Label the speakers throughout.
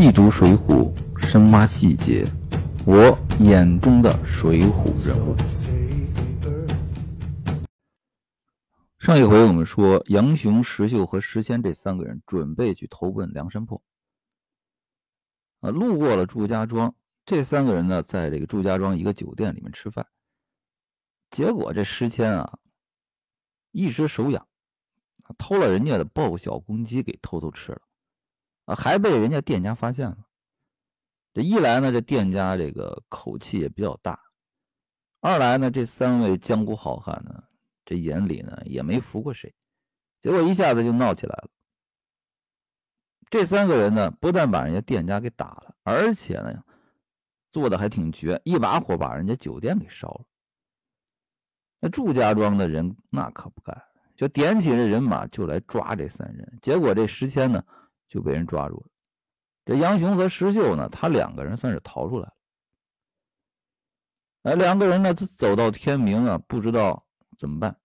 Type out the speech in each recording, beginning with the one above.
Speaker 1: 细读《水浒》，深挖细节，我眼中的水浒人物。上一回我们说，杨雄、石秀和石谦这三个人准备去投奔梁山泊。啊，路过了祝家庄，这三个人呢，在这个祝家庄一个酒店里面吃饭。结果这石谦啊，一时手痒，偷了人家的爆小公鸡给偷偷吃了。啊，还被人家店家发现了。这一来呢，这店家这个口气也比较大；二来呢，这三位江湖好汉呢，这眼里呢也没服过谁，结果一下子就闹起来了。这三个人呢，不但把人家店家给打了，而且呢，做的还挺绝，一把火把人家酒店给烧了。那祝家庄的人那可不干，就点起这人马就来抓这三人。结果这石谦呢。就被人抓住了。这杨雄和石秀呢，他两个人算是逃出来了。哎，两个人呢，走到天明啊，不知道怎么办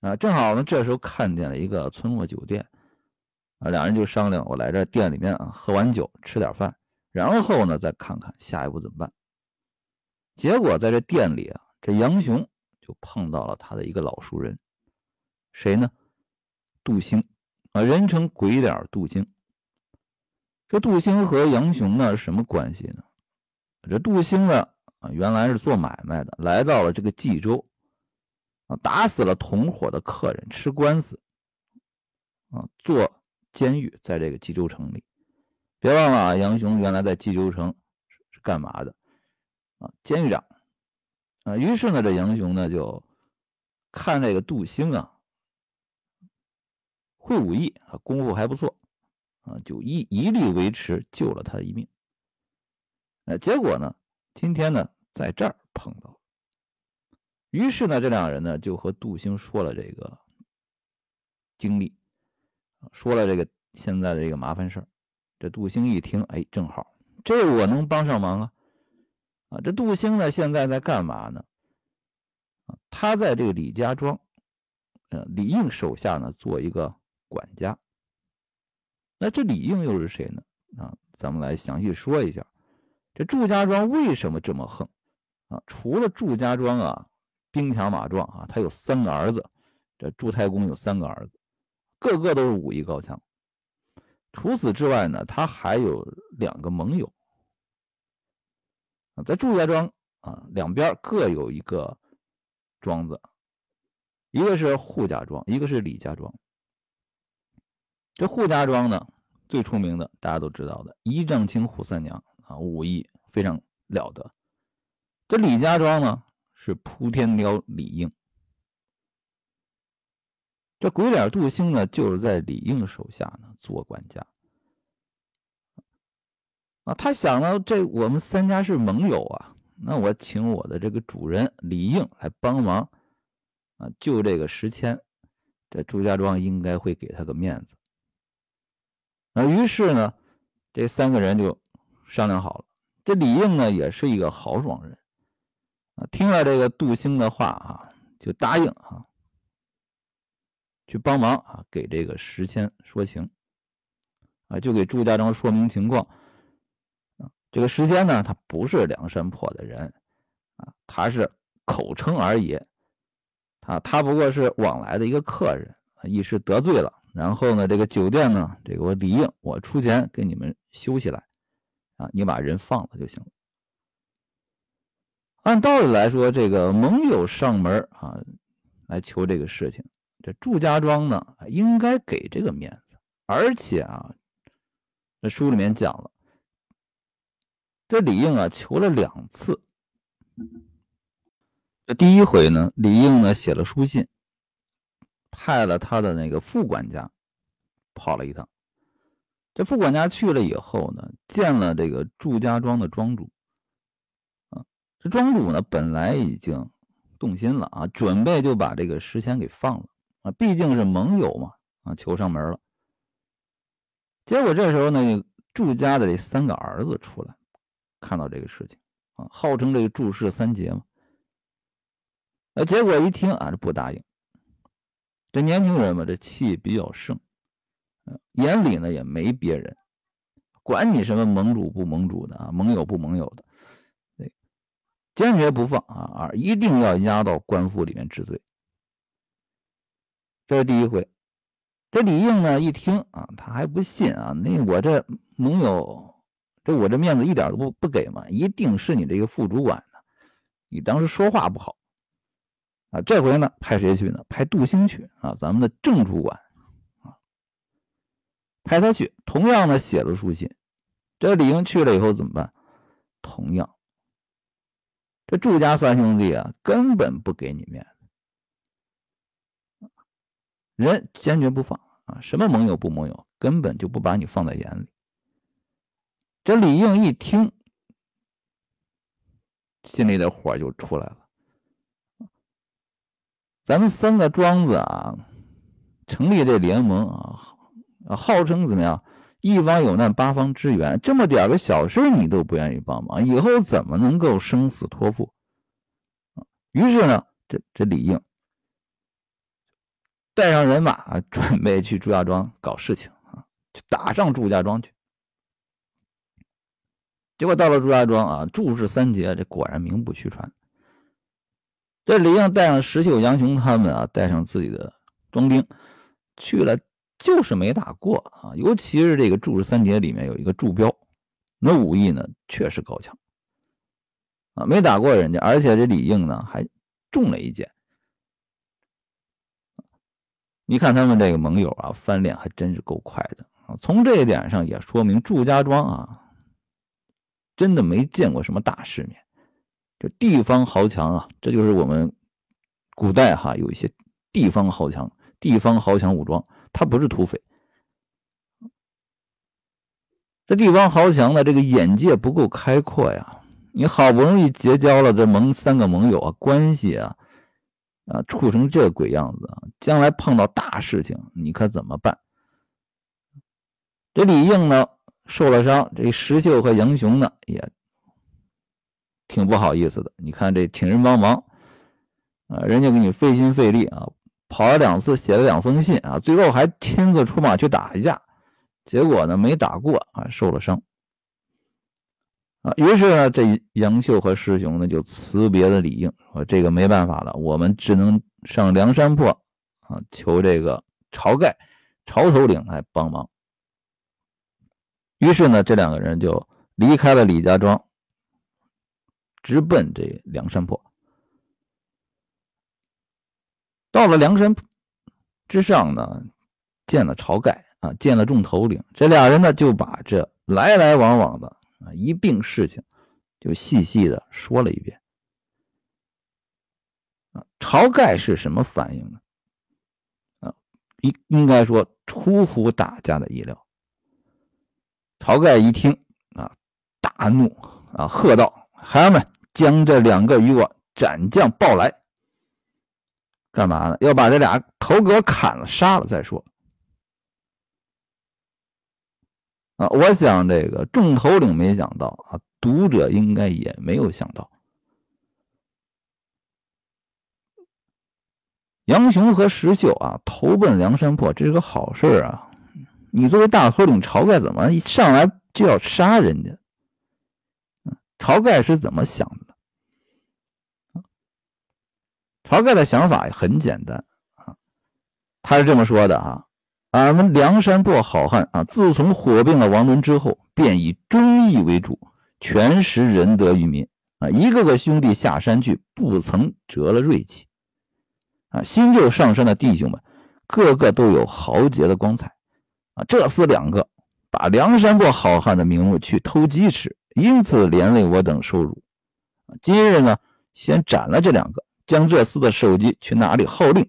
Speaker 1: 啊。正好呢，这时候看见了一个村落酒店啊，两人就商量：我来这店里面啊，喝完酒，吃点饭，然后呢，再看看下一步怎么办。结果在这店里啊，这杨雄就碰到了他的一个老熟人，谁呢？杜兴啊，人称鬼脸杜兴。这杜兴和杨雄呢是什么关系呢？这杜兴呢啊，原来是做买卖的，来到了这个冀州啊，打死了同伙的客人，吃官司啊，做监狱，在这个冀州城里。别忘了啊，杨雄原来在冀州城是干嘛的啊？监狱长啊。于是呢，这杨雄呢就看这个杜兴啊，会武艺啊，功夫还不错。啊，就一一力维持，救了他一命。呃，结果呢，今天呢，在这儿碰到。于是呢，这两人呢，就和杜兴说了这个经历，说了这个现在的这个麻烦事儿。这杜兴一听，哎，正好，这我能帮上忙啊！啊，这杜兴呢，现在在干嘛呢？啊，他在这个李家庄，呃，李应手下呢，做一个管家。那这李应又是谁呢？啊，咱们来详细说一下，这祝家庄为什么这么横啊？除了祝家庄啊兵强马壮啊，他有三个儿子，这祝太公有三个儿子，个个都是武艺高强。除此之外呢，他还有两个盟友啊，在祝家庄啊两边各有一个庄子，一个是扈家庄，一个是李家庄。这扈家庄呢，最出名的大家都知道的一丈青扈三娘啊，武艺非常了得。这李家庄呢，是扑天雕李应。这鬼脸杜兴呢，就是在李应手下呢做管家。啊，他想到，这我们三家是盟友啊，那我请我的这个主人李应来帮忙啊，救这个石谦，这朱家庄应该会给他个面子。那于是呢，这三个人就商量好了。这李应呢，也是一个豪爽人啊，听了这个杜兴的话啊，就答应啊，去帮忙啊，给这个石谦说情啊，就给祝家庄说明情况啊。这个石谦呢，他不是梁山泊的人啊，他是口称而已，他他不过是往来的一个客人，一时得罪了。然后呢，这个酒店呢，这个我李应，我出钱给你们修起来，啊，你把人放了就行了。按道理来说，这个盟友上门啊，来求这个事情，这祝家庄呢，应该给这个面子。而且啊，这书里面讲了，这李应啊，求了两次。这第一回呢，李应呢写了书信。派了他的那个副管家跑了一趟，这副管家去了以后呢，见了这个祝家庄的庄主，啊，这庄主呢本来已经动心了啊，准备就把这个石谦给放了啊，毕竟是盟友嘛啊，求上门了。结果这时候呢，祝家的这三个儿子出来，看到这个事情啊，号称这个祝氏三杰嘛，啊，结果一听啊，这不答应。这年轻人嘛，这气比较盛，眼里呢也没别人，管你什么盟主不盟主的啊，盟友不盟友的，对，坚决不放啊，啊，一定要押到官府里面治罪。这是第一回。这李应呢一听啊，他还不信啊，那我这盟友，这我这面子一点都不不给嘛，一定是你这个副主管呢，你当时说话不好啊。这回呢派谁去呢？派杜兴去啊，咱们的正主管啊，派他去。同样的写了书信，这李应去了以后怎么办？同样，这祝家三兄弟啊根本不给你面子。人坚决不放啊！什么盟友不盟友，根本就不把你放在眼里。这李应一听，心里的火就出来了。咱们三个庄子啊，成立这联盟啊，号称怎么样？一方有难，八方支援。这么点个小事你都不愿意帮忙，以后怎么能够生死托付？于是呢，这这李应。带上人马，准备去朱家庄搞事情啊，去打上朱家庄去。结果到了朱家庄啊，祝氏三杰这果然名不虚传。这李应带上石秀、杨雄他们啊，带上自己的庄丁去了，就是没打过啊。尤其是这个祝氏三杰里面有一个祝彪，那武艺呢确实高强啊，没打过人家，而且这李应呢还中了一箭。你看他们这个盟友啊，翻脸还真是够快的啊！从这一点上也说明祝家庄啊，真的没见过什么大世面。这地方豪强啊，这就是我们古代哈有一些地方豪强、地方豪强武装，他不是土匪。这地方豪强的这个眼界不够开阔呀！你好不容易结交了这盟三个盟友啊，关系啊。啊，处成这鬼样子啊！将来碰到大事情，你可怎么办？这李应呢，受了伤，这石秀和杨雄呢，也挺不好意思的。你看这请人帮忙啊，人家给你费心费力啊，跑了两次，写了两封信啊，最后还亲自出马去打一架，结果呢，没打过啊，受了伤。啊，于是呢，这杨秀和师兄呢就辞别了李应，说这个没办法了，我们只能上梁山泊啊，求这个晁盖、晁头领来帮忙。于是呢，这两个人就离开了李家庄，直奔这梁山泊。到了梁山之上呢，见了晁盖啊，见了众头领，这俩人呢就把这来来往往的。啊，一并事情就细细的说了一遍。啊，晁盖是什么反应呢？啊，应应该说出乎大家的意料。晁盖一听啊，大怒啊，喝道：“孩儿们，将这两个与我斩将抱来！干嘛呢？要把这俩头给我砍了，杀了再说。”啊，我想这个众头领没想到啊，读者应该也没有想到，杨雄和石秀啊投奔梁山泊，这是个好事啊。你作为大头领晁盖，怎么一上来就要杀人家？晁盖是怎么想的？晁盖的想法也很简单啊，他是这么说的啊。俺们梁山泊好汉啊，自从火并了王伦之后，便以忠义为主，全施仁德于民啊。一个个兄弟下山去，不曾折了锐气啊。新旧上山的弟兄们，个个都有豪杰的光彩啊。这厮两个把梁山泊好汉的名目去偷鸡吃，因此连累我等受辱今日呢，先斩了这两个，将这厮的首级去哪里号令？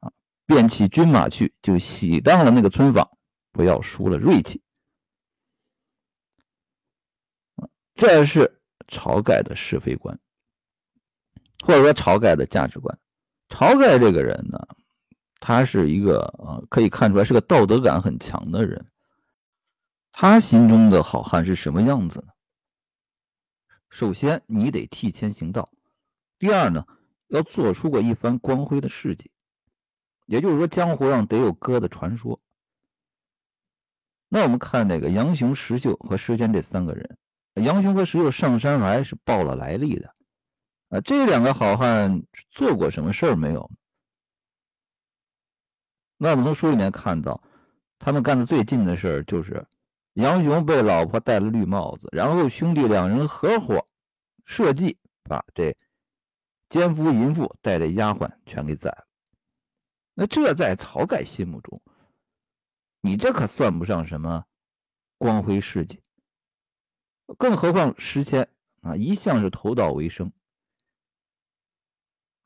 Speaker 1: 啊便起军马去，就喜当了那个村坊，不要输了锐气。这是晁盖的是非观，或者说晁盖的价值观。晁盖这个人呢，他是一个啊，可以看出来是个道德感很强的人。他心中的好汉是什么样子呢？首先，你得替天行道；第二呢，要做出过一番光辉的事迹。也就是说，江湖上得有哥的传说。那我们看这个杨雄、石秀和石坚这三个人，杨雄和石秀上山来是报了来历的，啊，这两个好汉做过什么事儿没有？那我们从书里面看到，他们干的最近的事儿就是杨雄被老婆戴了绿帽子，然后兄弟两人合伙设计把这奸夫淫妇带着丫鬟全给宰了。那这在晁盖心目中，你这可算不上什么光辉事迹。更何况石迁啊，一向是偷盗为生，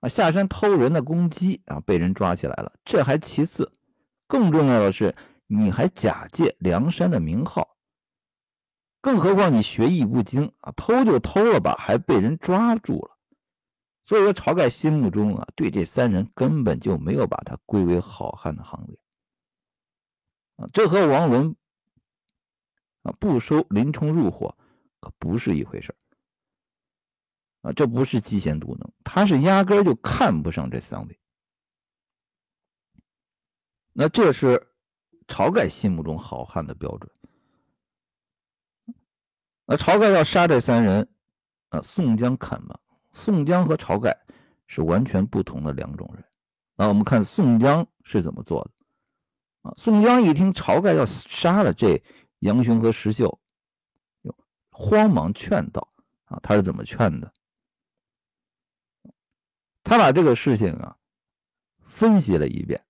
Speaker 1: 啊，下山偷人的公鸡啊，被人抓起来了，这还其次，更重要的是，你还假借梁山的名号，更何况你学艺不精啊，偷就偷了吧，还被人抓住了。所以说，晁盖心目中啊，对这三人根本就没有把他归为好汉的行列啊，这和王伦啊不收林冲入伙可不是一回事啊，这不是嫉贤妒能，他是压根就看不上这三位。那这是晁盖心目中好汉的标准。那晁盖要杀这三人啊，宋江肯吗？宋江和晁盖是完全不同的两种人。那我们看宋江是怎么做的啊？宋江一听晁盖要杀了这杨雄和石秀，慌忙劝道：“啊，他是怎么劝的？他把这个事情啊分析了一遍。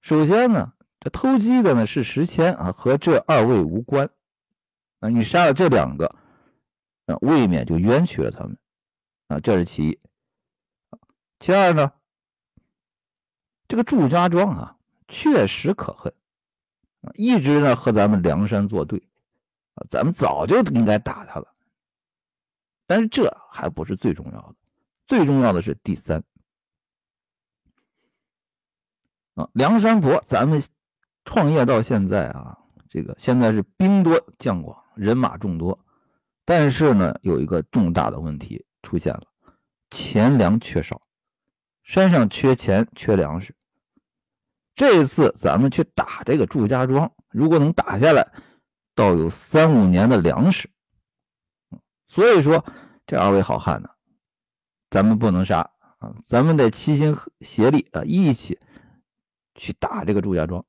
Speaker 1: 首先呢，这偷鸡的呢是石谦啊，和这二位无关。啊，你杀了这两个。”未免就冤屈了他们啊，这是其一。其二呢，这个祝家庄啊，确实可恨啊，一直呢和咱们梁山作对啊，咱们早就应该打他了。但是这还不是最重要的，最重要的是第三啊，梁山泊，咱们创业到现在啊，这个现在是兵多将广，人马众多。但是呢，有一个重大的问题出现了，钱粮缺少，山上缺钱缺粮食。这一次咱们去打这个祝家庄，如果能打下来，倒有三五年的粮食。所以说，这二位好汉呢，咱们不能杀啊，咱们得齐心协力啊，一起去打这个祝家庄。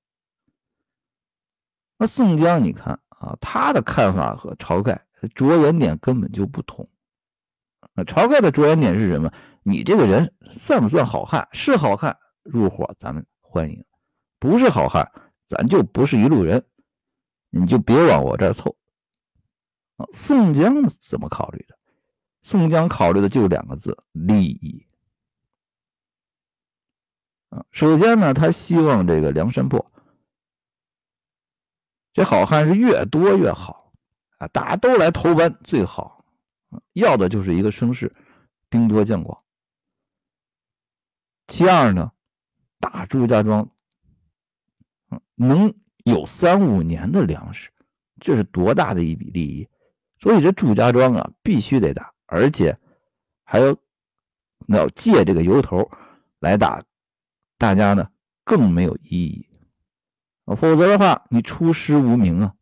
Speaker 1: 那宋江，你看啊，他的看法和晁盖。着眼点根本就不同。啊，晁盖的着眼点是什么？你这个人算不算好汉？是好汉，入伙咱们欢迎；不是好汉，咱就不是一路人，你就别往我这儿凑。啊，宋江怎么考虑的？宋江考虑的就两个字：利益。啊，首先呢，他希望这个梁山泊这好汉是越多越好。啊，大家都来投奔最好，要的就是一个声势，兵多将广。其二呢，大祝家庄，能有三五年的粮食，这是多大的一笔利益！所以这祝家庄啊，必须得打，而且还要要借这个由头来打，大家呢更没有意义，否则的话，你出师无名啊。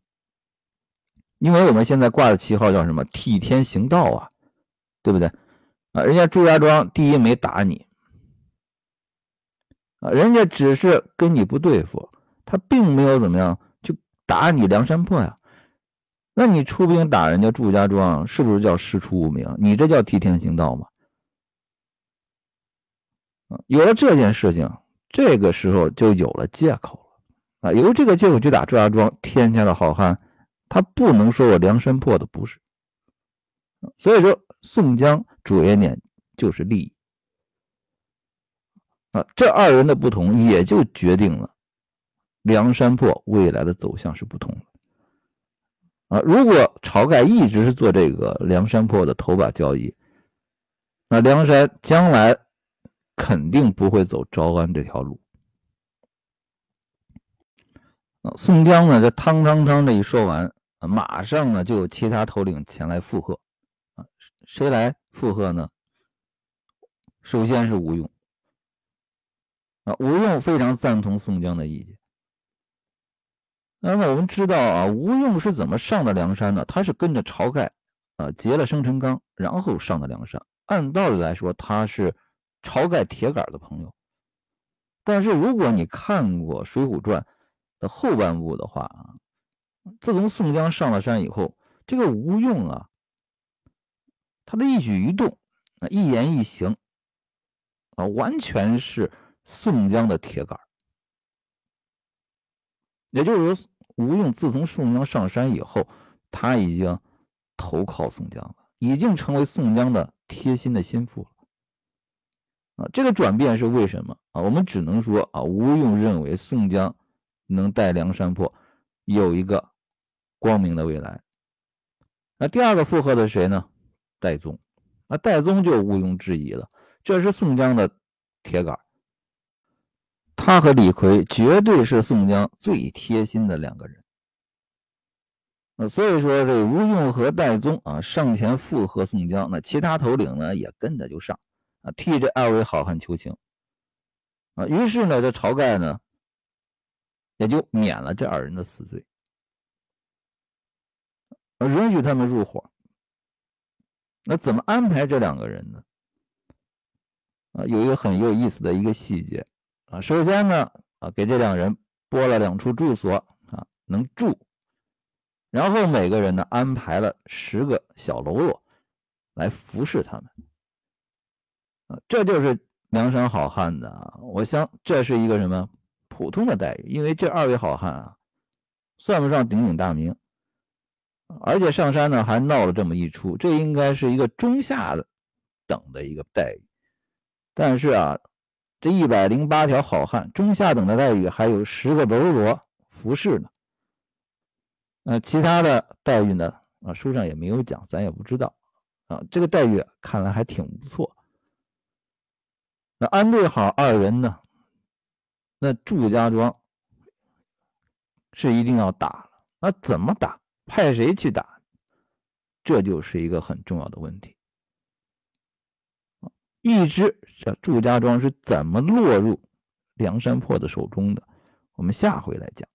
Speaker 1: 因为我们现在挂的旗号叫什么？替天行道啊，对不对？啊，人家祝家庄第一没打你，啊，人家只是跟你不对付，他并没有怎么样就打你梁山泊呀。那你出兵打人家祝家庄，是不是叫师出无名？你这叫替天行道吗？有了这件事情，这个时候就有了借口啊，由这个借口去打祝家庄，天下的好汉。他不能说我梁山泊的不是，所以说宋江主要点就是利益啊，这二人的不同也就决定了梁山泊未来的走向是不同的啊。如果晁盖一直是做这个梁山泊的头把交椅，那梁山将来肯定不会走招安这条路啊。宋江呢，这汤汤汤这一说完。马上呢，就有其他头领前来附和，啊，谁来附和呢？首先是吴用，啊，吴用非常赞同宋江的意见，那么我们知道啊，吴用是怎么上的梁山呢？他是跟着晁盖啊结了生辰纲，然后上的梁山。按道理来说，他是晁盖铁杆的朋友。但是如果你看过《水浒传》的后半部的话啊，自从宋江上了山以后，这个吴用啊，他的一举一动，一言一行啊，完全是宋江的铁杆。也就是说，吴用自从宋江上山以后，他已经投靠宋江了，已经成为宋江的贴心的心腹了。啊，这个转变是为什么啊？我们只能说啊，吴用认为宋江能带梁山泊有一个光明的未来。那第二个附和的谁呢？戴宗。那戴宗就毋庸置疑了，这是宋江的铁杆。他和李逵绝对是宋江最贴心的两个人，呃，所以说这吴用和戴宗啊上前附和宋江，那其他头领呢也跟着就上啊替这二位好汉求情啊，于是呢这晁盖呢也就免了这二人的死罪，允许他们入伙。那怎么安排这两个人呢？啊，有一个很有意思的一个细节。啊，首先呢，啊，给这两人拨了两处住所啊，能住。然后每个人呢，安排了十个小喽啰来服侍他们。啊，这就是梁山好汉的，我想这是一个什么普通的待遇？因为这二位好汉啊，算不上鼎鼎大名，而且上山呢还闹了这么一出，这应该是一个中下等的一个待遇。但是啊。这一百零八条好汉，中下等的待遇，还有十个喽啰服侍呢。那其他的待遇呢？啊，书上也没有讲，咱也不知道。啊，这个待遇看来还挺不错。那安顿好二人呢？那祝家庄是一定要打了。那怎么打？派谁去打？这就是一个很重要的问题。预知这祝家庄是怎么落入梁山泊的手中的，我们下回来讲。